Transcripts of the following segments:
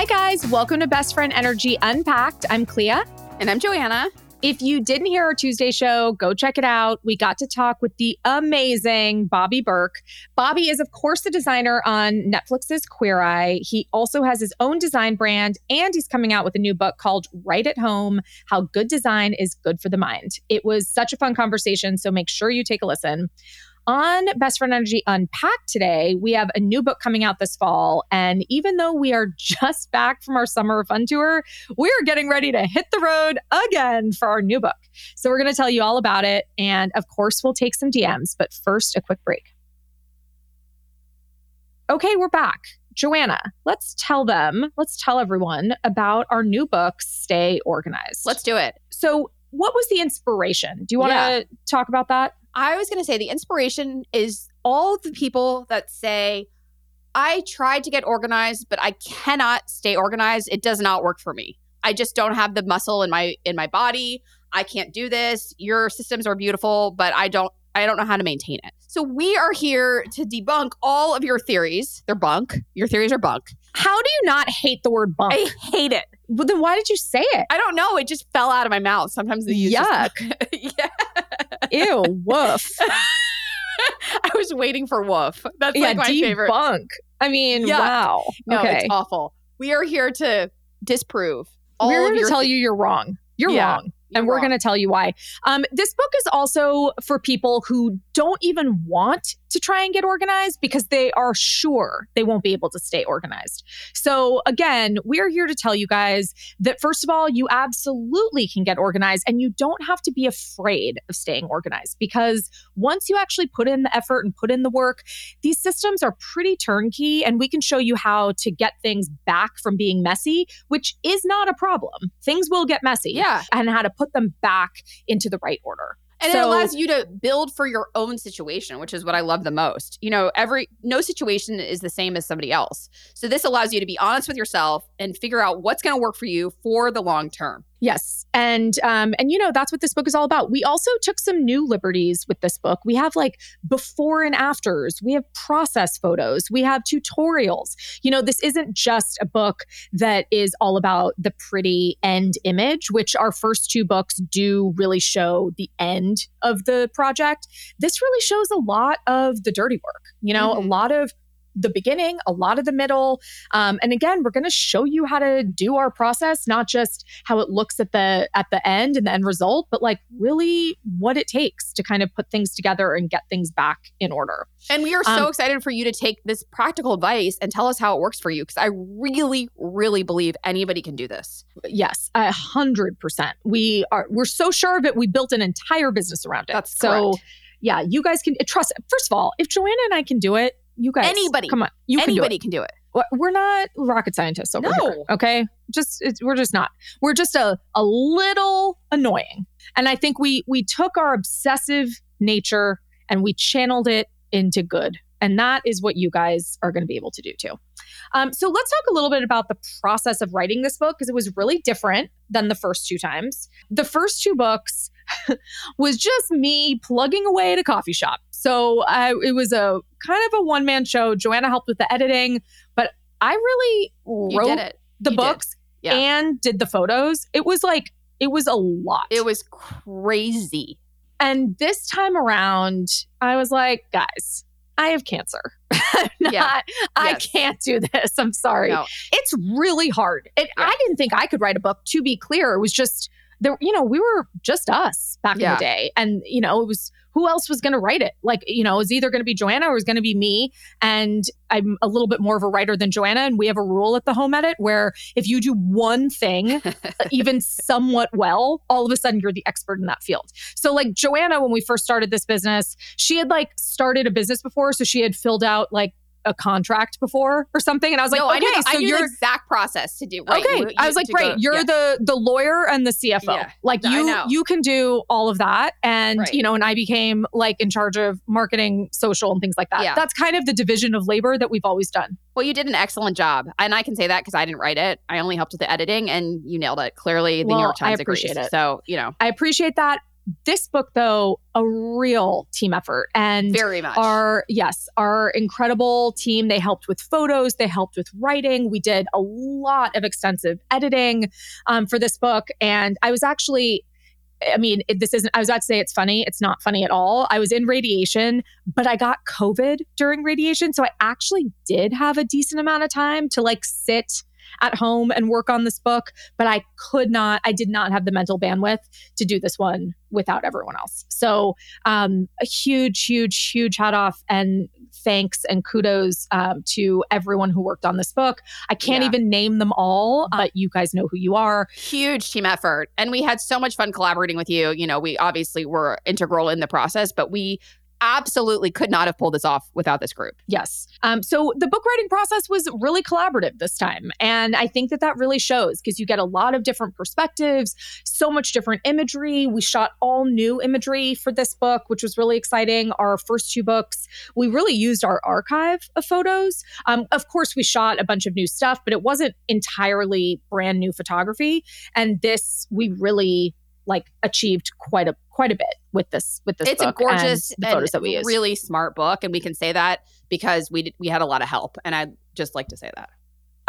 Hi, guys. Welcome to Best Friend Energy Unpacked. I'm Clea. And I'm Joanna. If you didn't hear our Tuesday show, go check it out. We got to talk with the amazing Bobby Berk. Bobby is, of course, the designer on Netflix's Queer Eye. He also has his own design brand, and he's coming out with a new book called Right at Home How Good Design is Good for the Mind. It was such a fun conversation, so make sure you take a listen. On Best Friend Energy Unpacked today, we have a new book coming out this fall. And even though we are just back from our summer fun tour, we're getting ready to hit the road again for our new book. So we're going to tell you all about it. And of course, we'll take some DMs. But first, a quick break. Okay, we're back. Joanna, let's tell them, let's tell everyone about our new book, Stay Organized. Let's do it. So, what was the inspiration? Do you want to yeah. talk about that? I was going to say the inspiration is all the people that say, I tried to get organized, but I cannot stay organized. It does not work for me. I just don't have the muscle in my in my body. I can't do this. Your systems are beautiful, but I don't I don't know how to maintain it. So we are here to debunk all of your theories. They're bunk. Your theories are bunk. How do you not hate the word bunk? I hate it. Well, then why did you say it? I don't know. It just fell out of my mouth. Sometimes the use yuck. yeah. Ew, woof. I was waiting for woof. That's yeah, like my debunk. favorite. I mean, Yuck. wow. No, okay. it's awful. We are here to disprove. All We're here to tell you you're wrong. You're yeah. wrong and we're going to tell you why. Um, this book is also for people who don't even want to try and get organized because they are sure they won't be able to stay organized. So, again, we're here to tell you guys that first of all, you absolutely can get organized and you don't have to be afraid of staying organized because once you actually put in the effort and put in the work, these systems are pretty turnkey and we can show you how to get things back from being messy, which is not a problem. Things will get messy. Yeah. And how to put them back into the right order. And so, it allows you to build for your own situation, which is what I love the most. You know, every no situation is the same as somebody else. So this allows you to be honest with yourself and figure out what's going to work for you for the long term. Yes, and um, and you know that's what this book is all about. We also took some new liberties with this book. We have like before and afters. We have process photos. We have tutorials. You know, this isn't just a book that is all about the pretty end image, which our first two books do really show the end of the project. This really shows a lot of the dirty work. You know, mm-hmm. a lot of the beginning, a lot of the middle. Um, and again, we're going to show you how to do our process, not just how it looks at the at the end and the end result, but like really what it takes to kind of put things together and get things back in order. And we are so um, excited for you to take this practical advice and tell us how it works for you because I really, really believe anybody can do this. Yes, a hundred percent. We are we're so sure of it. We built an entire business around it. That's so. Correct. Yeah, you guys can trust. First of all, if Joanna and I can do it, you guys, anybody, come on, you anybody can do it. Can do it. We're not rocket scientists over no. here. Okay, just we're just not. We're just a a little annoying, and I think we we took our obsessive nature and we channeled it into good. And that is what you guys are going to be able to do too. Um, so let's talk a little bit about the process of writing this book because it was really different than the first two times. The first two books was just me plugging away at a coffee shop. So uh, it was a kind of a one man show. Joanna helped with the editing, but I really wrote the you books did. Yeah. and did the photos. It was like, it was a lot. It was crazy. And this time around, I was like, guys, I have cancer. Not, yeah. I yes. can't do this. I'm sorry. No. It's really hard. It, yeah. I didn't think I could write a book. To be clear, it was just there. You know, we were just us back yeah. in the day, and you know, it was who else was going to write it? Like, you know, it was either going to be Joanna or it was going to be me. And I'm a little bit more of a writer than Joanna. And we have a rule at the home edit where if you do one thing, even somewhat well, all of a sudden you're the expert in that field. So, like Joanna, when we first started this business, she had like started a business before. So she had filled out like a contract before or something and i was like no, okay I knew, so I knew you're the exact process to do right okay you, you, i was like great go, you're yeah. the the lawyer and the cfo yeah. like you you can do all of that and right. you know and i became like in charge of marketing social and things like that yeah. that's kind of the division of labor that we've always done well you did an excellent job and i can say that because i didn't write it i only helped with the editing and you nailed it clearly the well, new york times I appreciate agrees. it so you know i appreciate that this book, though, a real team effort. And very much. Our, yes, our incredible team, they helped with photos, they helped with writing. We did a lot of extensive editing um, for this book. And I was actually I mean, it, this isn't, I was about to say it's funny. It's not funny at all. I was in radiation, but I got COVID during radiation. So I actually did have a decent amount of time to like sit at home and work on this book, but I could not, I did not have the mental bandwidth to do this one without everyone else. So, um, a huge, huge, huge hat off and thanks and kudos um, to everyone who worked on this book. I can't yeah. even name them all, but you guys know who you are. Huge team effort. And we had so much fun collaborating with you. You know, we obviously were integral in the process, but we absolutely could not have pulled this off without this group. Yes. Um, so the book writing process was really collaborative this time. And I think that that really shows because you get a lot of different perspectives, so much different imagery. We shot all new imagery for this book, which was really exciting. Our first two books, we really used our archive of photos. Um, of course, we shot a bunch of new stuff, but it wasn't entirely brand new photography. And this, we really like achieved quite a quite a bit with this with this it's a gorgeous the photos that we use. really smart book and we can say that because we did, we had a lot of help and i'd just like to say that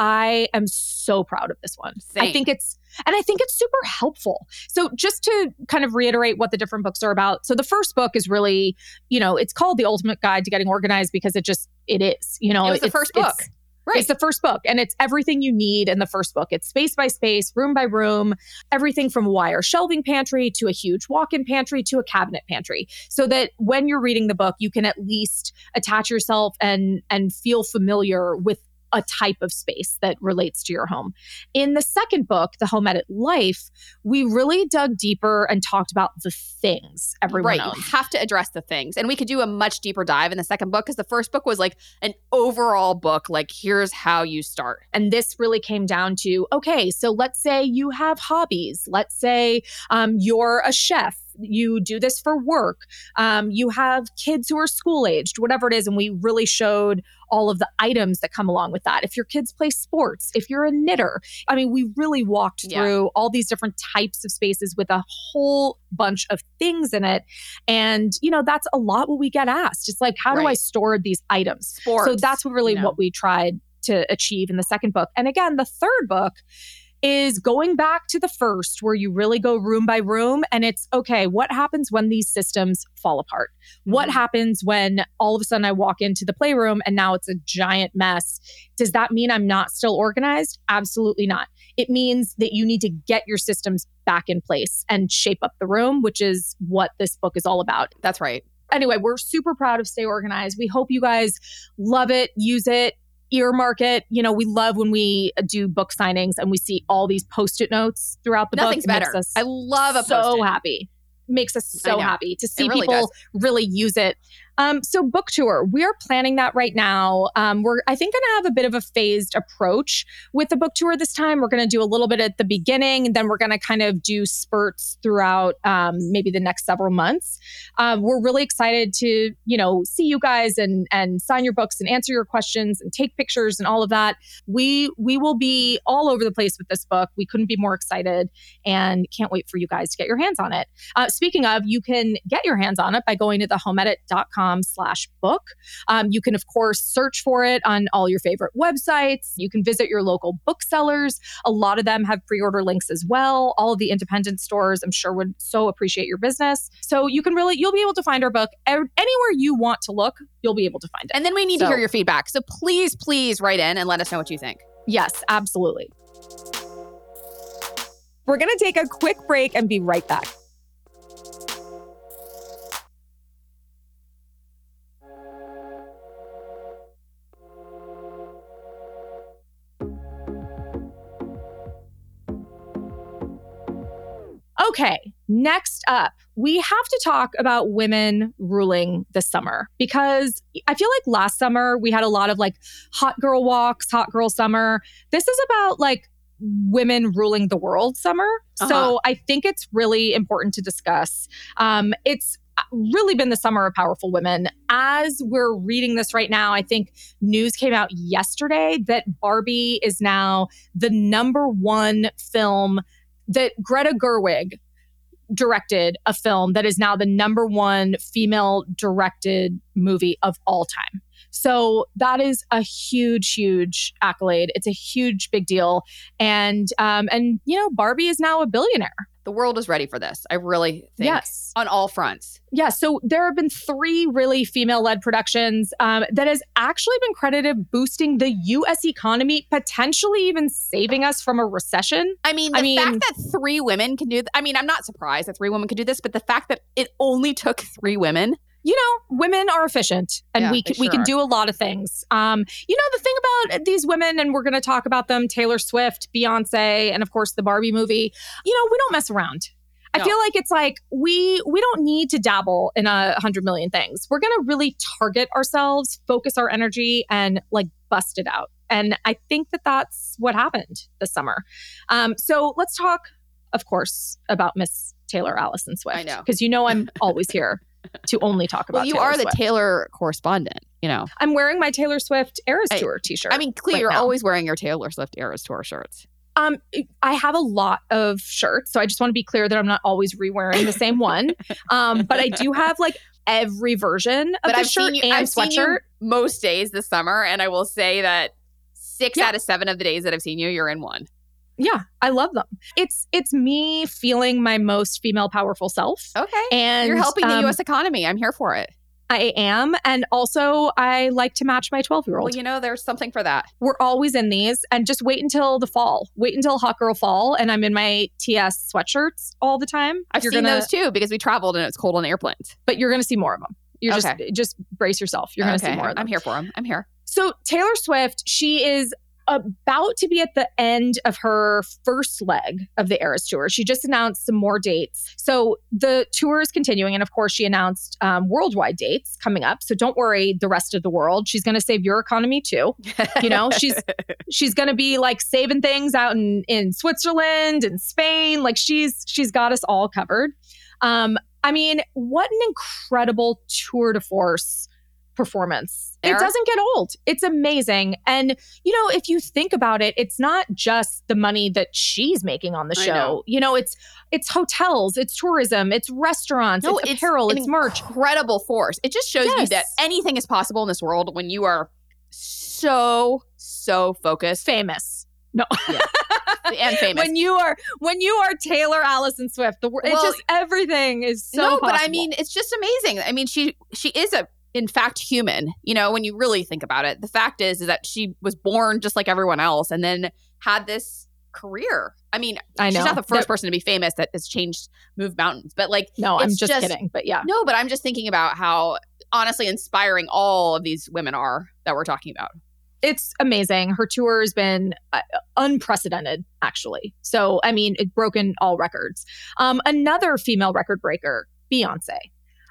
I am so proud of this one. Same. I think it's, and I think it's super helpful. So, just to kind of reiterate what the different books are about. So, the first book is really, you know, it's called The Ultimate Guide to Getting Organized because it just, it is, you know, it was the first book. Right. It's the first book, and it's everything you need in the first book. It's space by space, room by room, everything from wire shelving pantry to a huge walk in pantry to a cabinet pantry. So that when you're reading the book, you can at least attach yourself and and feel familiar with a type of space that relates to your home. In the second book, The Home Edit Life, we really dug deeper and talked about the things everyone right. owns. You have to address the things. And we could do a much deeper dive in the second book because the first book was like an overall book, like here's how you start. And this really came down to okay, so let's say you have hobbies. Let's say um, you're a chef you do this for work, um, you have kids who are school aged, whatever it is. And we really showed all of the items that come along with that. If your kids play sports, if you're a knitter, I mean, we really walked through yeah. all these different types of spaces with a whole bunch of things in it. And, you know, that's a lot what we get asked. It's like, how right. do I store these items? Sports, so that's really what we tried to achieve in the second book. And again, the third book is going back to the first where you really go room by room and it's okay, what happens when these systems fall apart? Mm-hmm. What happens when all of a sudden I walk into the playroom and now it's a giant mess? Does that mean I'm not still organized? Absolutely not. It means that you need to get your systems back in place and shape up the room, which is what this book is all about. That's right anyway, we're super proud of Stay Organized. We hope you guys love it, use it earmark it. You know, we love when we uh, do book signings and we see all these post-it notes throughout the Nothing's book. Nothing's better. I love a so post-it. happy. Makes us so happy to see really people does. really use it um, so book tour, we are planning that right now. Um, we're I think going to have a bit of a phased approach with the book tour this time. We're going to do a little bit at the beginning, and then we're going to kind of do spurts throughout um, maybe the next several months. Um, we're really excited to you know see you guys and and sign your books and answer your questions and take pictures and all of that. We we will be all over the place with this book. We couldn't be more excited and can't wait for you guys to get your hands on it. Uh, speaking of, you can get your hands on it by going to thehomeedit.com slash book. Um, you can, of course, search for it on all your favorite websites. You can visit your local booksellers. A lot of them have pre-order links as well. All of the independent stores, I'm sure, would so appreciate your business. So you can really, you'll be able to find our book anywhere you want to look. You'll be able to find it. And then we need so, to hear your feedback. So please, please write in and let us know what you think. Yes, absolutely. We're going to take a quick break and be right back. Okay, next up, we have to talk about women ruling this summer because I feel like last summer we had a lot of like hot girl walks, hot girl summer. This is about like women ruling the world summer. Uh-huh. So I think it's really important to discuss. Um, it's really been the summer of powerful women. As we're reading this right now, I think news came out yesterday that Barbie is now the number one film that Greta Gerwig directed a film that is now the number one female directed movie of all time. So that is a huge, huge accolade. It's a huge, big deal. And um, and you know, Barbie is now a billionaire. The world is ready for this. I really think. Yes. On all fronts. Yeah. So there have been three really female led productions um, that has actually been credited boosting the US economy, potentially even saving us from a recession. I mean, the I mean, fact that three women can do th- I mean, I'm not surprised that three women can do this, but the fact that it only took three women you know, women are efficient and yeah, we can, sure we can are. do a lot of things. Um, you know, the thing about these women, and we're going to talk about them Taylor Swift, Beyonce, and of course the Barbie movie, you know, we don't mess around. No. I feel like it's like we we don't need to dabble in a hundred million things. We're gonna really target ourselves, focus our energy, and like bust it out. And I think that that's what happened this summer. Um, so let's talk, of course, about Miss Taylor Allison Swift. I know because you know I'm always here to only talk about. Well, you Taylor are the Taylor correspondent. You know, I'm wearing my Taylor Swift Eras I, Tour T-shirt. I mean, clearly right you're now. always wearing your Taylor Swift Eras Tour shirts. Um, I have a lot of shirts, so I just want to be clear that I'm not always re-wearing the same one. Um, but I do have like every version of but the I've shirt you, and I've sweatshirt most days this summer, and I will say that six yeah. out of seven of the days that I've seen you, you're in one. Yeah, I love them. It's it's me feeling my most female powerful self. Okay. And you're helping um, the US economy. I'm here for it. I am. And also, I like to match my 12 year old. Well, you know, there's something for that. We're always in these. And just wait until the fall. Wait until Hot Girl Fall. And I'm in my TS sweatshirts all the time. I've you're seen gonna, those too because we traveled and it's cold on airplanes. But you're going to see more of them. You're okay. just, just brace yourself. You're going to okay. see more of them. I'm here for them. I'm here. So, Taylor Swift, she is about to be at the end of her first leg of the Eras tour. She just announced some more dates. So the tour is continuing. And of course, she announced um, worldwide dates coming up. So don't worry, the rest of the world. She's going to save your economy too. You know, she's she's going to be like saving things out in, in Switzerland and Spain. Like she's she's got us all covered. Um, I mean, what an incredible tour de force performance. It doesn't get old. It's amazing. And, you know, if you think about it, it's not just the money that she's making on the show. Know. You know, it's it's hotels, it's tourism, it's restaurants, no, it's, it's apparel, it's merch. Incredible force. It just shows yes. you that anything is possible in this world when you are so, so focused. Famous. No. Yeah. and famous. when you are when you are Taylor Allison Swift, the well, it's just everything is so No, possible. but I mean, it's just amazing. I mean, she she is a in fact human you know when you really think about it the fact is is that she was born just like everyone else and then had this career i mean I know. she's not the first person to be famous that has changed move mountains but like no i'm just, just kidding but yeah no but i'm just thinking about how honestly inspiring all of these women are that we're talking about it's amazing. Her tour has been uh, unprecedented, actually. So, I mean, it's broken all records. Um, another female record breaker, Beyonce.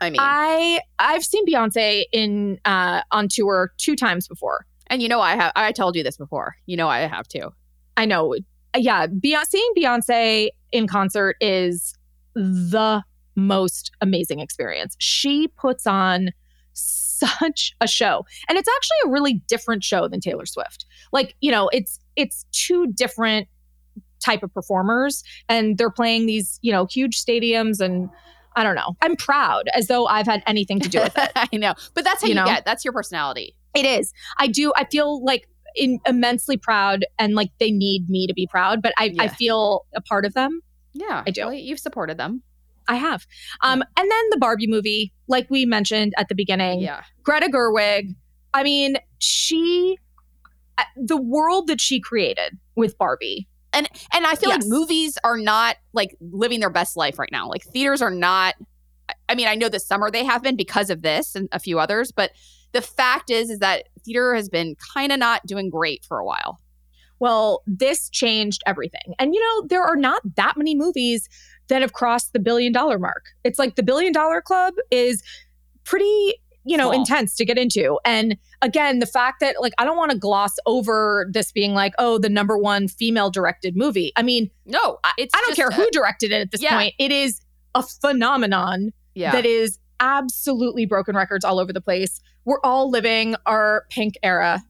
I mean, I I've seen Beyonce in uh, on tour two times before, and you know I have. I told you this before. You know I have too. I know. Yeah, Beyonce, seeing Beyonce in concert is the most amazing experience. She puts on such a show, and it's actually a really different show than Taylor Swift. Like you know, it's it's two different type of performers, and they're playing these you know huge stadiums and I don't know. I'm proud as though I've had anything to do with it. I know. But that's how you, you know? get. That's your personality. It is. I do. I feel like in, immensely proud and like they need me to be proud, but I, yeah. I feel a part of them. Yeah. I do. Well, you've supported them. I have. Um, yeah. And then the Barbie movie, like we mentioned at the beginning. Yeah. Greta Gerwig. I mean, she, uh, the world that she created with Barbie and and I feel yes. like movies are not like living their best life right now. Like theaters are not. I mean, I know this summer they have been because of this and a few others, but the fact is, is that theater has been kind of not doing great for a while. Well, this changed everything. And you know, there are not that many movies that have crossed the billion dollar mark. It's like the billion dollar club is pretty you know, Small. intense to get into. And again, the fact that like I don't want to gloss over this being like, oh, the number one female directed movie. I mean, no, it's I don't care a, who directed it at this yeah. point. It is a phenomenon yeah. that is absolutely broken records all over the place. We're all living our pink era.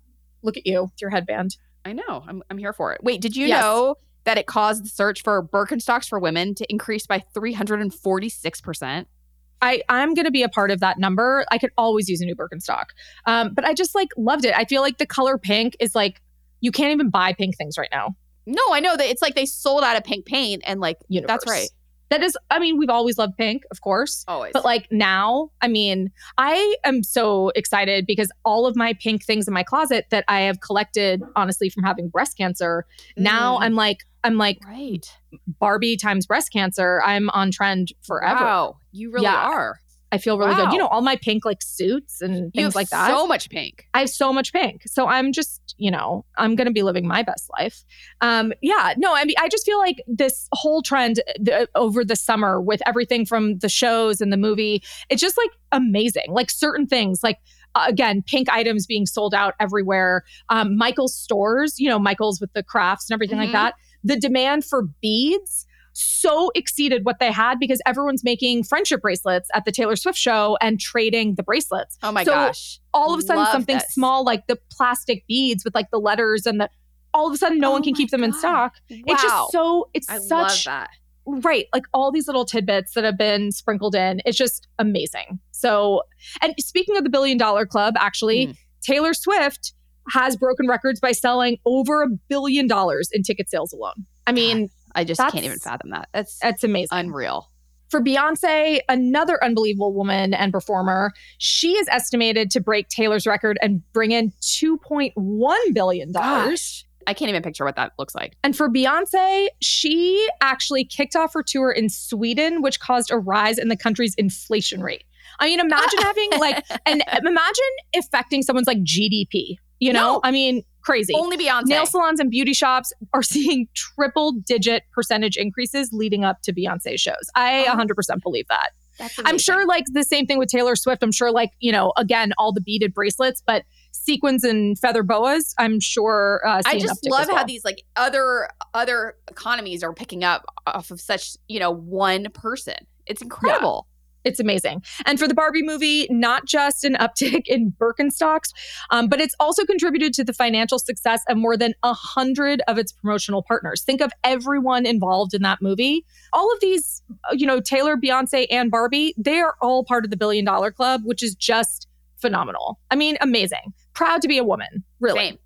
Look at you with your headband. I know. I'm I'm here for it. Wait, did you yes. know that it caused the search for Birkenstocks for women to increase by 346%. I, I'm going to be a part of that number. I could always use a new Birkenstock. Um, but I just like loved it. I feel like the color pink is like, you can't even buy pink things right now. No, I know that it's like they sold out of pink paint and like, Universe. that's right. That is, I mean, we've always loved pink, of course. Always. But like now, I mean, I am so excited because all of my pink things in my closet that I have collected, honestly, from having breast cancer, mm. now I'm like, I'm like, right. Barbie times breast cancer. I'm on trend forever. Wow. You really yeah. are. I feel really wow. good. You know, all my pink like suits and things like that. So much pink. I have so much pink. So I'm just, you know, I'm going to be living my best life. Um, yeah, no, I mean, I just feel like this whole trend th- over the summer with everything from the shows and the movie, it's just like amazing. Like certain things, like uh, again, pink items being sold out everywhere. Um, Michael's stores, you know, Michael's with the crafts and everything mm-hmm. like that. The demand for beads so exceeded what they had because everyone's making friendship bracelets at the Taylor Swift show and trading the bracelets. Oh my so gosh. All of a sudden, Love something this. small like the plastic beads with like the letters and the all of a sudden no oh one can keep them God. in stock. Wow. It's just so it's I such right like all these little tidbits that have been sprinkled in it's just amazing so and speaking of the billion dollar club actually mm. taylor swift has broken records by selling over a billion dollars in ticket sales alone i mean I just that's, can't even fathom that. That's that's amazing. Unreal. For Beyonce, another unbelievable woman and performer, she is estimated to break Taylor's record and bring in $2.1 billion. Gosh. I can't even picture what that looks like. And for Beyonce, she actually kicked off her tour in Sweden, which caused a rise in the country's inflation rate. I mean, imagine having like, and imagine affecting someone's like GDP. You know, no. I mean, crazy. Only Beyonce. Nail salons and beauty shops are seeing triple digit percentage increases leading up to Beyonce shows. I oh. 100% believe that. I'm sure like the same thing with Taylor Swift. I'm sure like, you know, again, all the beaded bracelets, but sequins and feather boas, I'm sure. Uh, I just love well. how these like other other economies are picking up off of such, you know, one person. It's incredible. It's amazing. And for the Barbie movie, not just an uptick in Birkenstocks, um, but it's also contributed to the financial success of more than a hundred of its promotional partners. Think of everyone involved in that movie. All of these, uh, you know, Taylor, Beyonce, and Barbie, they are all part of the billion dollar club, which is just phenomenal. I mean, amazing. Proud to be a woman, really. Same.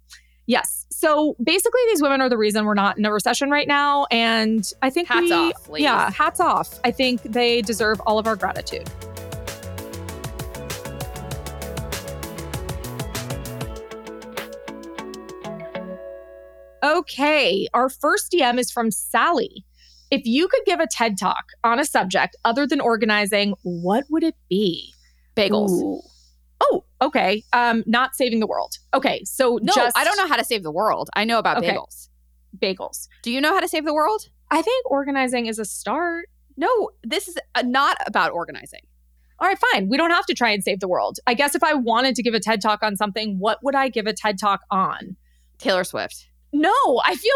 Yes. So basically, these women are the reason we're not in a recession right now. And I think hats we, off. Ladies. Yeah, hats off. I think they deserve all of our gratitude. Okay, our first DM is from Sally. If you could give a TED talk on a subject other than organizing, what would it be? Bagels. Ooh oh, okay. Um, not saving the world. Okay, so no, just, I don't know how to save the world. I know about okay. bagels. Bagels. Do you know how to save the world? I think organizing is a start. No, this is uh, not about organizing. All right, fine. We don't have to try and save the world. I guess if I wanted to give a TED talk on something, what would I give a TED talk on? Taylor Swift. No, I feel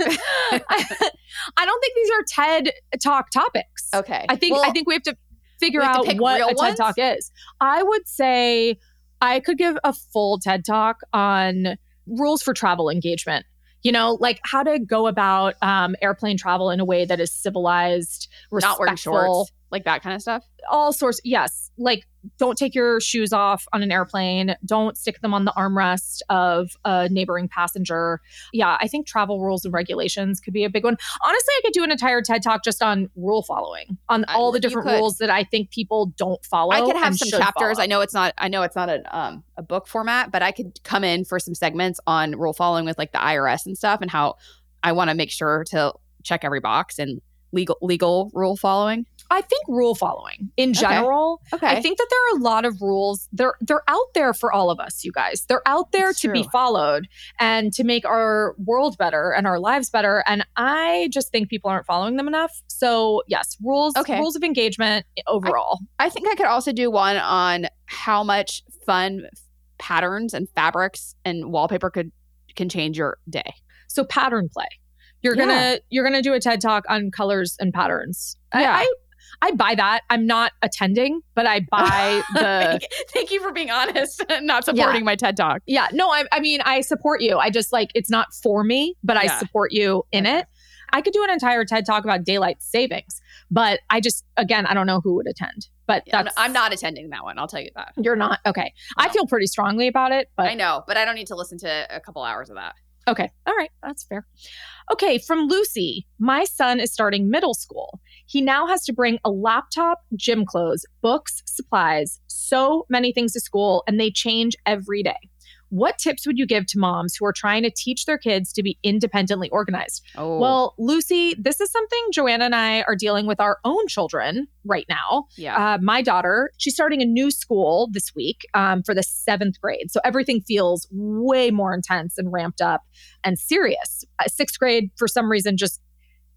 I, I don't think these are TED talk topics. Okay. I think well, I think we have to figure out what a TED Talk is. I would say I could give a full TED Talk on rules for travel engagement. You know, like how to go about um, airplane travel in a way that is civilized, respectful, not wearing shorts, like that kind of stuff. All sorts. Yes, like don't take your shoes off on an airplane. Don't stick them on the armrest of a neighboring passenger. Yeah, I think travel rules and regulations could be a big one. Honestly, I could do an entire TED talk just on rule following, on all the different rules that I think people don't follow. I could have some chapters. Follow. I know it's not. I know it's not a um, a book format, but I could come in for some segments on rule following with like the IRS and stuff, and how I want to make sure to check every box and legal legal rule following. I think rule following in general. Okay. okay. I think that there are a lot of rules. They're they're out there for all of us, you guys. They're out there it's to true. be followed and to make our world better and our lives better. And I just think people aren't following them enough. So yes, rules okay. rules of engagement overall. I, I think I could also do one on how much fun patterns and fabrics and wallpaper could can change your day. So pattern play. You're yeah. gonna you're gonna do a TED talk on colors and patterns. Yeah. I, I buy that. I'm not attending, but I buy the. Thank you for being honest not supporting yeah. my TED talk. Yeah, no, I, I mean I support you. I just like it's not for me, but I support you in okay. it. I could do an entire TED talk about daylight savings, but I just, again, I don't know who would attend. But I'm, I'm not attending that one. I'll tell you that. You're not? Okay. No. I feel pretty strongly about it, but I know, but I don't need to listen to a couple hours of that. Okay. All right. That's fair. Okay. From Lucy, my son is starting middle school. He now has to bring a laptop, gym clothes, books, supplies, so many things to school, and they change every day. What tips would you give to moms who are trying to teach their kids to be independently organized? Oh. Well, Lucy, this is something Joanna and I are dealing with our own children right now. Yeah. Uh, my daughter, she's starting a new school this week um, for the seventh grade. So everything feels way more intense and ramped up and serious. Uh, sixth grade, for some reason, just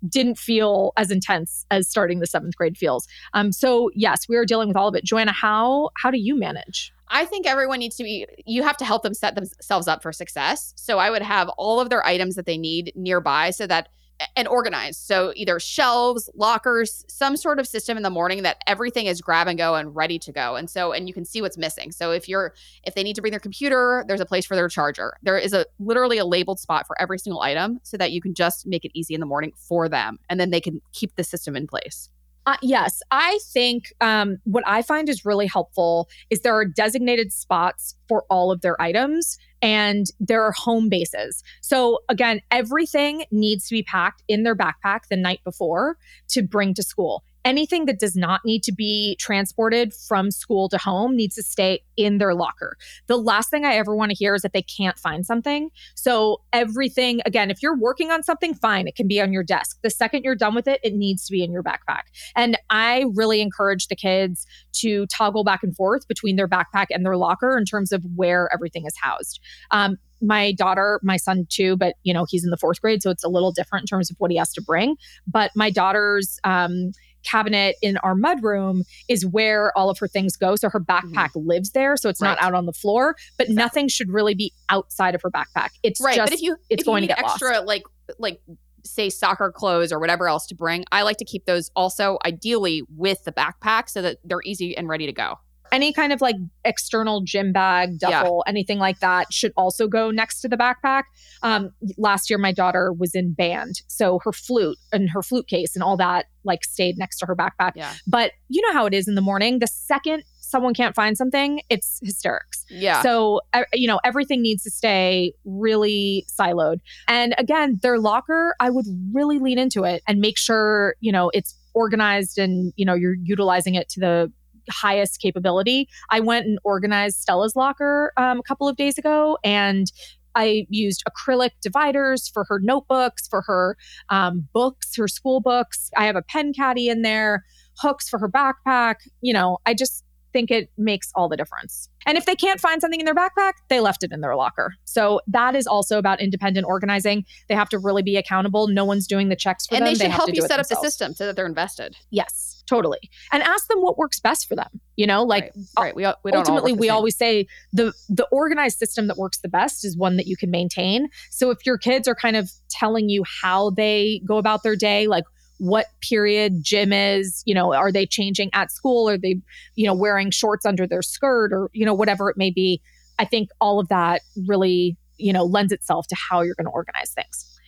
didn't feel as intense as starting the seventh grade feels. Um, so yes, we are dealing with all of it. Joanna, how how do you manage? I think everyone needs to be, you have to help them set themselves up for success. So I would have all of their items that they need nearby so that, and organized. So either shelves, lockers, some sort of system in the morning that everything is grab and go and ready to go. And so, and you can see what's missing. So if you're, if they need to bring their computer, there's a place for their charger. There is a literally a labeled spot for every single item so that you can just make it easy in the morning for them. And then they can keep the system in place. Uh, yes, I think um, what I find is really helpful is there are designated spots for all of their items and there are home bases. So again, everything needs to be packed in their backpack the night before to bring to school anything that does not need to be transported from school to home needs to stay in their locker. The last thing I ever want to hear is that they can't find something. So, everything, again, if you're working on something, fine, it can be on your desk. The second you're done with it, it needs to be in your backpack. And I really encourage the kids to toggle back and forth between their backpack and their locker in terms of where everything is housed. Um, my daughter, my son too, but you know, he's in the fourth grade, so it's a little different in terms of what he has to bring. But my daughter's um, cabinet in our mudroom is where all of her things go. So her backpack mm-hmm. lives there. So it's right. not out on the floor, but exactly. nothing should really be outside of her backpack. It's right. Just, but if you, it's if going you to get extra, lost. like, like, say soccer clothes or whatever else to bring, I like to keep those also ideally with the backpack so that they're easy and ready to go any kind of like external gym bag, duffel, yeah. anything like that should also go next to the backpack. Um, last year, my daughter was in band, so her flute and her flute case and all that like stayed next to her backpack. Yeah. But you know how it is in the morning. The second someone can't find something, it's hysterics. Yeah. So, uh, you know, everything needs to stay really siloed. And again, their locker, I would really lean into it and make sure, you know, it's organized and, you know, you're utilizing it to the highest capability. I went and organized Stella's locker um, a couple of days ago and I used acrylic dividers for her notebooks, for her um, books, her school books. I have a pen caddy in there, hooks for her backpack. You know, I just think it makes all the difference. And if they can't find something in their backpack, they left it in their locker. So that is also about independent organizing. They have to really be accountable. No one's doing the checks for and them. And they should they help you set up the system so that they're invested. Yes, totally. And ask them what works best for them. You know, like right. right. We, we ultimately we same. always say the the organized system that works the best is one that you can maintain. So if your kids are kind of telling you how they go about their day, like what period gym is you know are they changing at school? Are they you know wearing shorts under their skirt or you know whatever it may be? I think all of that really you know lends itself to how you're going to organize things.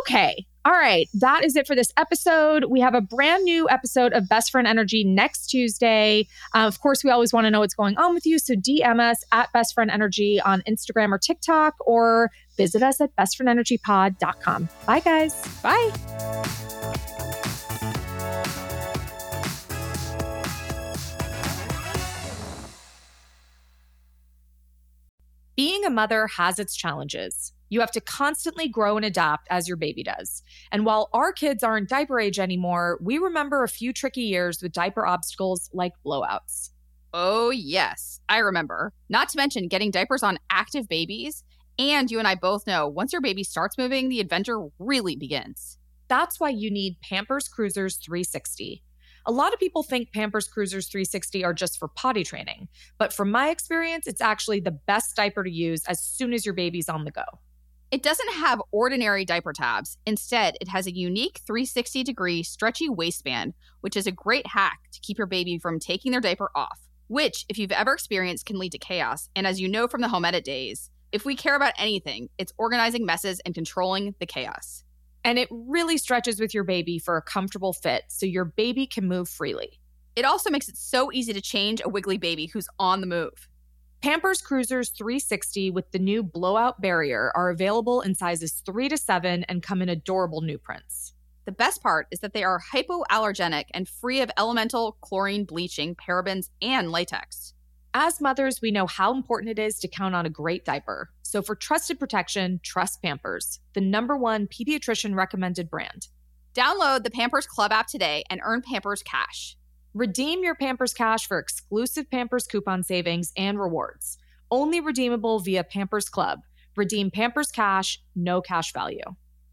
Okay all right that is it for this episode. We have a brand new episode of best friend energy next tuesday. Uh, of course we always want to know what's going on with you so dm us at best friend energy on instagram or tiktok or visit us at bestfriendenergypod.com bye guys. Bye Being a mother has its challenges. You have to constantly grow and adapt as your baby does. And while our kids aren't diaper age anymore, we remember a few tricky years with diaper obstacles like blowouts. Oh, yes, I remember. Not to mention getting diapers on active babies. And you and I both know once your baby starts moving, the adventure really begins. That's why you need Pampers Cruisers 360. A lot of people think Pampers Cruisers 360 are just for potty training, but from my experience, it's actually the best diaper to use as soon as your baby's on the go. It doesn't have ordinary diaper tabs. Instead, it has a unique 360 degree stretchy waistband, which is a great hack to keep your baby from taking their diaper off, which, if you've ever experienced, can lead to chaos. And as you know from the home edit days, if we care about anything, it's organizing messes and controlling the chaos. And it really stretches with your baby for a comfortable fit so your baby can move freely. It also makes it so easy to change a wiggly baby who's on the move. Pampers Cruisers 360 with the new blowout barrier are available in sizes 3 to 7 and come in adorable new prints. The best part is that they are hypoallergenic and free of elemental chlorine bleaching, parabens, and latex. As mothers, we know how important it is to count on a great diaper. So for trusted protection, trust Pampers, the number one pediatrician recommended brand. Download the Pampers Club app today and earn Pampers Cash. Redeem your Pampers Cash for exclusive Pampers coupon savings and rewards. Only redeemable via Pampers Club. Redeem Pampers Cash, no cash value.